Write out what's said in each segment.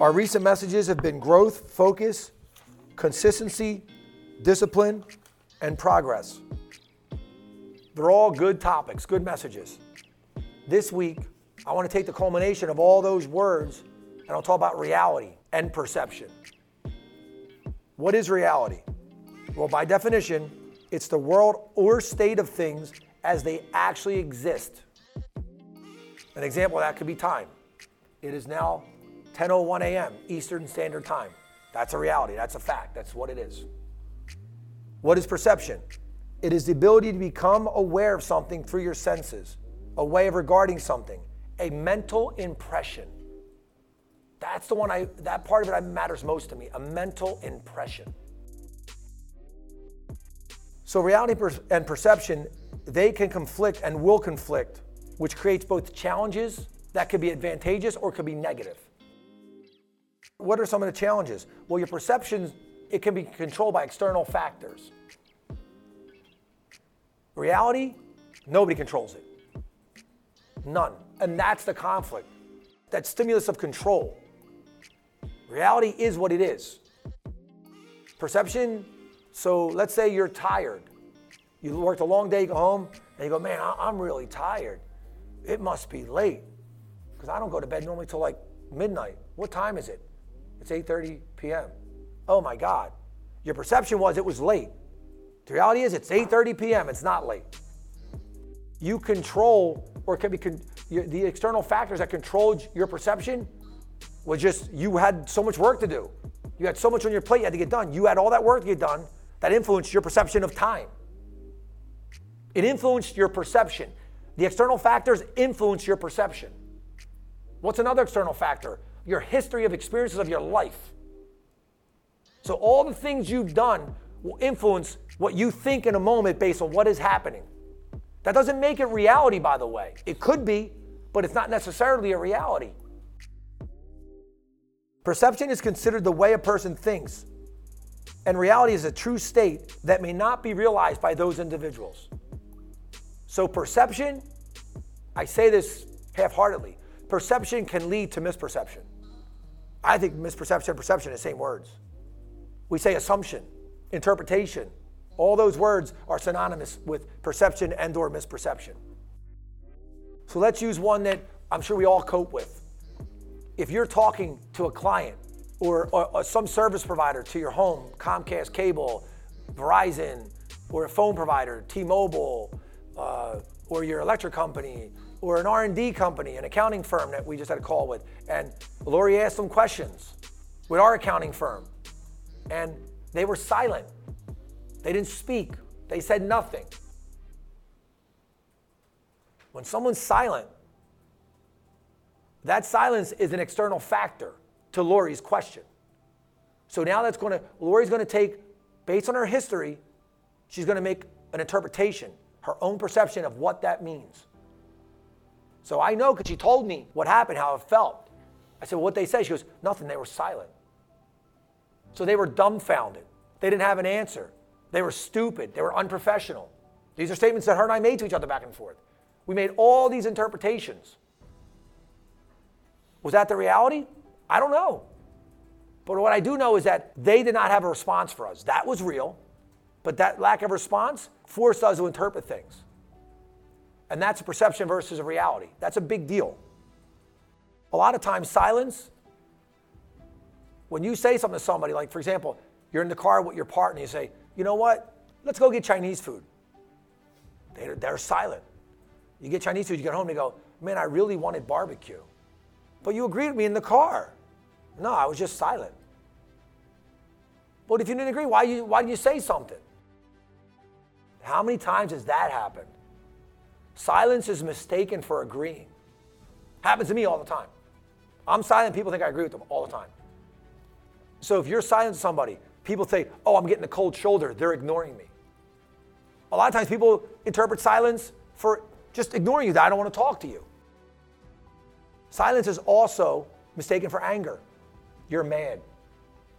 Our recent messages have been growth, focus, consistency, discipline, and progress. They're all good topics, good messages. This week, I want to take the culmination of all those words and I'll talk about reality and perception. What is reality? Well, by definition, it's the world or state of things as they actually exist. An example of that could be time. It is now 10:01 a.m. Eastern Standard Time. That's a reality. That's a fact. That's what it is. What is perception? It is the ability to become aware of something through your senses, a way of regarding something, a mental impression. That's the one I that part of it matters most to me, a mental impression. So reality and perception, they can conflict and will conflict, which creates both challenges that could be advantageous or could be negative. What are some of the challenges? Well, your perceptions, it can be controlled by external factors. Reality, nobody controls it. None. And that's the conflict. That stimulus of control. Reality is what it is. Perception, so let's say you're tired. You worked a long day, you go home, and you go, man, I'm really tired. It must be late. Because I don't go to bed normally till like midnight. What time is it? It's 8:30 p.m. Oh my God. Your perception was it was late. The reality is it's 8:30 p.m. It's not late. You control, or can be con- the external factors that controlled your perception was just you had so much work to do. You had so much on your plate you had to get done. You had all that work to get done that influenced your perception of time. It influenced your perception. The external factors influence your perception. What's another external factor? Your history of experiences of your life. So, all the things you've done will influence what you think in a moment based on what is happening. That doesn't make it reality, by the way. It could be, but it's not necessarily a reality. Perception is considered the way a person thinks, and reality is a true state that may not be realized by those individuals. So, perception, I say this half heartedly, perception can lead to misperception. I think misperception and perception are the same words. We say assumption, interpretation. All those words are synonymous with perception and or misperception. So let's use one that I'm sure we all cope with. If you're talking to a client or, or, or some service provider to your home, Comcast Cable, Verizon, or a phone provider, T-Mobile, uh, or your electric company, or an R&D company, an accounting firm that we just had a call with, and Lori asked them questions with our accounting firm, and they were silent. They didn't speak. They said nothing. When someone's silent, that silence is an external factor to Lori's question. So now that's going to, Lori's going to take, based on her history, she's going to make an interpretation, her own perception of what that means. So I know because she told me what happened, how it felt. I said, well, what they say? She goes, nothing. They were silent. So they were dumbfounded. They didn't have an answer. They were stupid. They were unprofessional. These are statements that her and I made to each other back and forth. We made all these interpretations. Was that the reality? I don't know. But what I do know is that they did not have a response for us. That was real. But that lack of response forced us to interpret things. And that's a perception versus a reality. That's a big deal. A lot of times, silence, when you say something to somebody, like for example, you're in the car with your partner, you say, you know what, let's go get Chinese food. They're, they're silent. You get Chinese food, you get home, you go, man, I really wanted barbecue. But you agreed with me in the car. No, I was just silent. But if you didn't agree, why, you, why did you say something? How many times has that happened? Silence is mistaken for agreeing. Happens to me all the time. I'm silent, people think I agree with them all the time. So if you're silent to somebody, people say, oh, I'm getting a cold shoulder, they're ignoring me. A lot of times people interpret silence for just ignoring you, that I don't want to talk to you. Silence is also mistaken for anger. You're mad.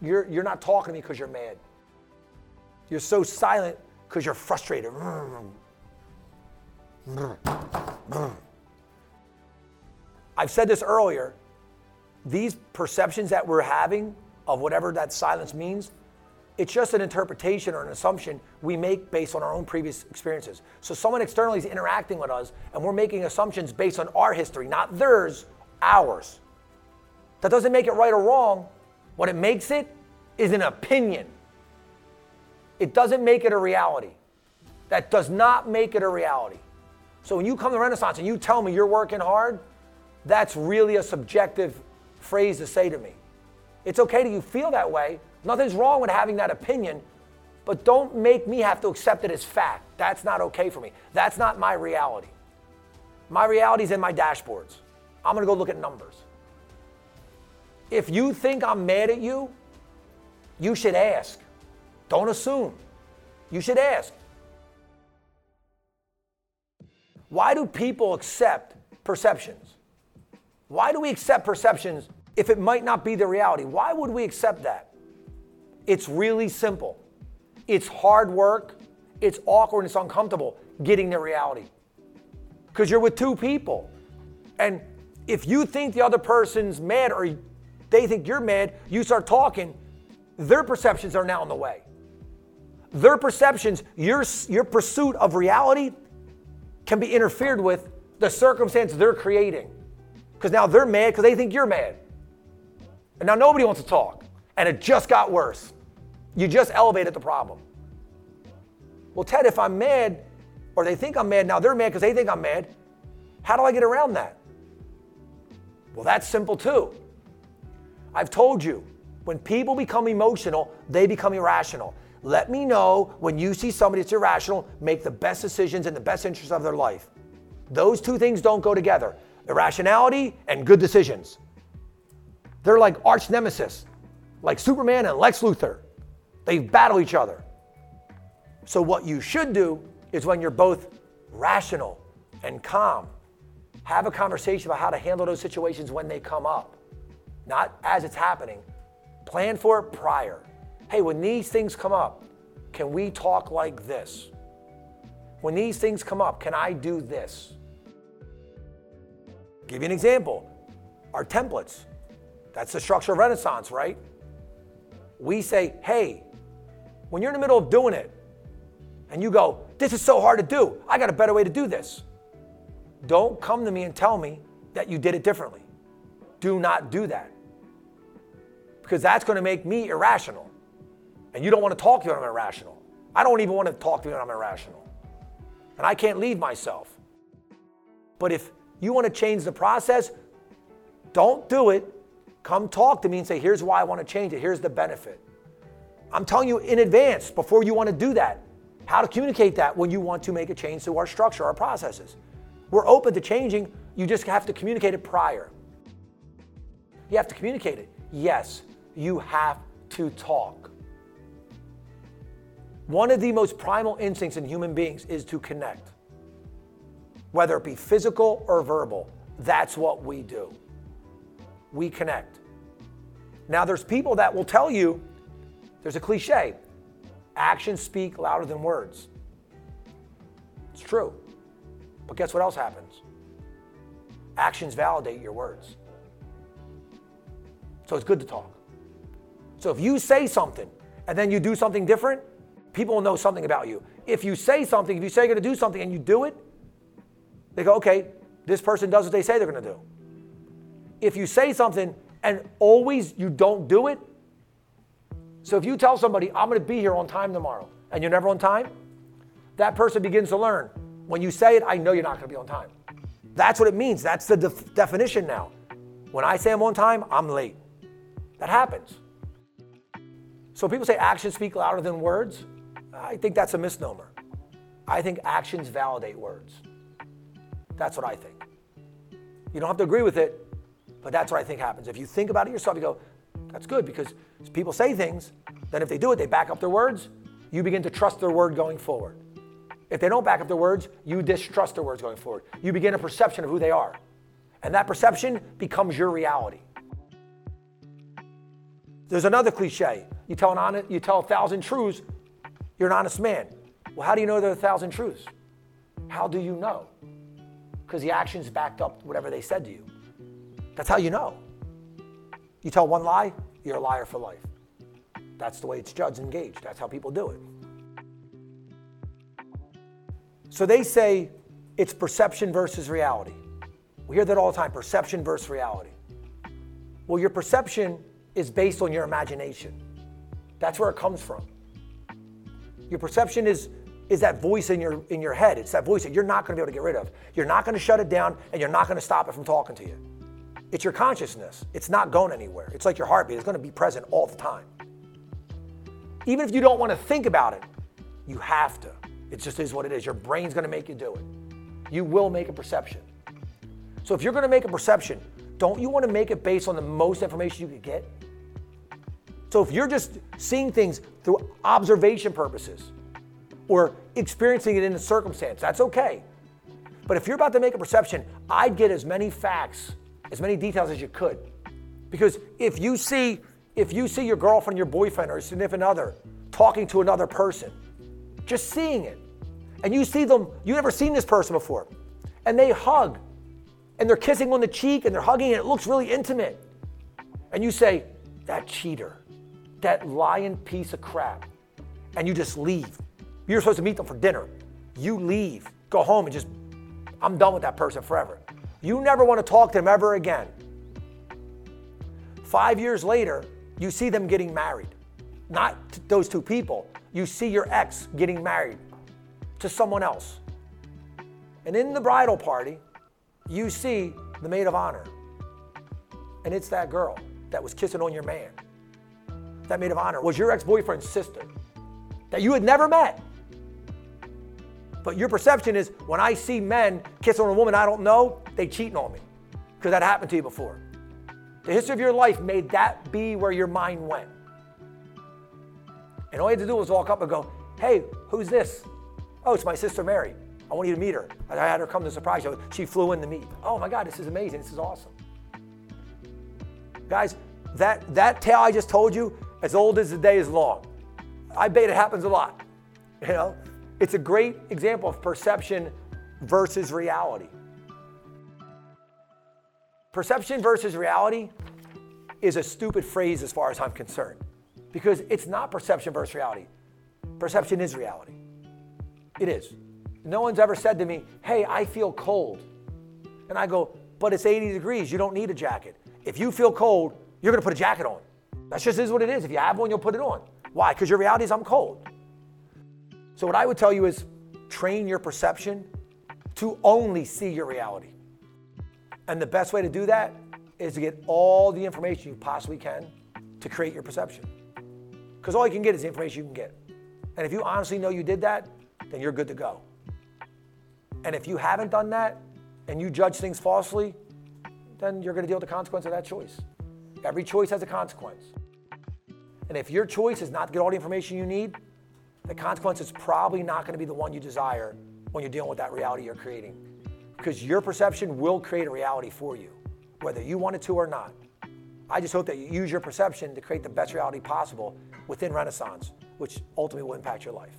You're, you're not talking to me because you're mad. You're so silent because you're frustrated. I've said this earlier. these perceptions that we're having of whatever that silence means, it's just an interpretation or an assumption we make based on our own previous experiences. So someone externally is interacting with us and we're making assumptions based on our history, not theirs, ours. That doesn't make it right or wrong. What it makes it is an opinion. It doesn't make it a reality. That does not make it a reality. So when you come to Renaissance and you tell me you're working hard, that's really a subjective phrase to say to me. It's okay that you feel that way. Nothing's wrong with having that opinion, but don't make me have to accept it as fact. That's not okay for me. That's not my reality. My reality is in my dashboards. I'm to go look at numbers. If you think I'm mad at you, you should ask. Don't assume. You should ask. Why do people accept perceptions? Why do we accept perceptions if it might not be the reality? Why would we accept that? It's really simple. It's hard work, it's awkward, and it's uncomfortable getting the reality. Because you're with two people. And if you think the other person's mad or they think you're mad, you start talking, their perceptions are now in the way. Their perceptions, your, your pursuit of reality can be interfered with the circumstance they're creating. Because now they're mad because they think you're mad. And now nobody wants to talk. And it just got worse. You just elevated the problem. Well, Ted, if I'm mad, or they think I'm mad, now they're mad because they think I'm mad, how do I get around that? Well, that's simple too. I've told you, when people become emotional, they become irrational. Let me know when you see somebody that's irrational make the best decisions in the best interest of their life. Those two things don't go together irrationality and good decisions. They're like arch nemesis, like Superman and Lex Luthor. They battle each other. So, what you should do is when you're both rational and calm, have a conversation about how to handle those situations when they come up, not as it's happening. Plan for it prior hey, when these things come up, can we talk like this? When these things come up, can I do this? Give you an example. Our templates. That's the structure of Renaissance, right? We say, hey, when you're in the middle of doing it and you go, this is so hard to do, I got a better way to do this. Don't come to me and tell me that you did it differently. Do not do that. Because that's going to make me irrational. And you don't want to talk to me when I'm irrational. I don't even want to talk to you when I'm irrational. And I can't leave myself. But if you want to change the process, don't do it. Come talk to me and say, here's why I want to change it. Here's the benefit. I'm telling you in advance before you want to do that, how to communicate that when you want to make a change to our structure, our processes. We're open to changing. You just have to communicate it prior. You have to communicate it. Yes, you have to talk. One of the most primal instincts in human beings is to connect, whether it be physical or verbal. That's what we do. We connect. Now, there's people that will tell you there's a cliche actions speak louder than words. It's true. But guess what else happens? Actions validate your words. So it's good to talk. So if you say something and then you do something different, people will know something about you. If you say something, if you say you're going to do something and you do it, they go, okay, this person does what they say they're going to do. If you say something and always you don't do it, so if you tell somebody, I'm going to be here on time tomorrow, and you're never on time, that person begins to learn. When you say it, I know you're not going to be on time. That's what it means. That's the def- definition now. When I say I'm on time, I'm late. That happens. So people say actions speak louder than words. I think that's a misnomer. I think actions validate words. That's what I think. You don't have to agree with it, but that's what I think happens. If you think about it yourself, you go, that's good because people say things, then if they do it, they back up their words, you begin to trust their word going forward. If they don't back up their words, you distrust their words going forward. You begin a perception of who they are. And that perception becomes your reality. There's another cliche. You tell, an honest, you tell a thousand truths, you're an honest man. Well, how do you know there are a thousand truths? How do you know? Because the actions backed up whatever they said to you. That's how you know. You tell one lie, you're a liar for life. That's the way it's judged and gauged. That's how people do it. So they say it's perception versus reality. We hear that all the time perception versus reality. Well, your perception is based on your imagination. That's where it comes from. Your perception is, is that voice in your, in your head. It's that voice that you're not going to be able to get rid of. You're not going to shut it down, and you're not going to stop it from talking to you. It's your consciousness. It's not going anywhere. It's like your heartbeat. It's going to be present all the time. Even if you don't want to think about it, you have to. It just is what it is. Your brain's going to make you do it. You will make a perception. So if you're going to make a perception, don't you want to make it based on the most information you could get? So if you're just seeing things through observation purposes or experiencing it in a circumstance, that's okay. But if you're about to make a perception, I'd get as many facts, as many details as you could. Because if you see if you see your girlfriend, your boyfriend, or a significant other talking to another person, just seeing it, and you see them, you never seen this person before, and they hug, and they're kissing on the cheek, and they're hugging, and it looks really intimate, and you say, that cheater, that lying piece of crap, and you just leave. You're supposed to meet them for dinner. You leave, go home, and just, I'm done with that person forever. You never want to talk to them ever again. Five years later, you see them getting married. Not those two people. You see your ex getting married to someone else. And in the bridal party, you see the maid of honor. And it's that girl that was kissing on your man. That maid of honor was your ex boyfriend's sister that you had never met. But your perception is when I see men kiss on a woman I don't know, they cheating on me because that happened to you before. The history of your life made that be where your mind went. And all you had to do was walk up and go, Hey, who's this? Oh, it's my sister Mary. I want you to meet her. I had her come to surprise you. She flew in to meet. Oh my God, this is amazing. This is awesome. Guys, that, that tale I just told you, as old as the day is long. I bet it happens a lot. You know, it's a great example of perception versus reality. Perception versus reality is a stupid phrase as far as I'm concerned because it's not perception versus reality. Perception is reality. It is. No one's ever said to me, hey, I feel cold. And I go, but it's 80 degrees. You don't need a jacket. If you feel cold, you're going to put a jacket on. That just is what it is. If you have one, you'll put it on. Why? Because your reality is I'm cold. So, what I would tell you is train your perception to only see your reality. And the best way to do that is to get all the information you possibly can to create your perception. Because all you can get is the information you can get. And if you honestly know you did that, then you're good to go. And if you haven't done that and you judge things falsely, then you're going to deal with the consequence of that choice. Every choice has a consequence. And if your choice is not to get all the information you need, the consequence is probably not going to be the one you desire when you're dealing with that reality you're creating because your perception will create a reality for you, whether you want it to or not. I just hope that you use your perception to create the best reality possible within Renaissance, which ultimately will impact your life.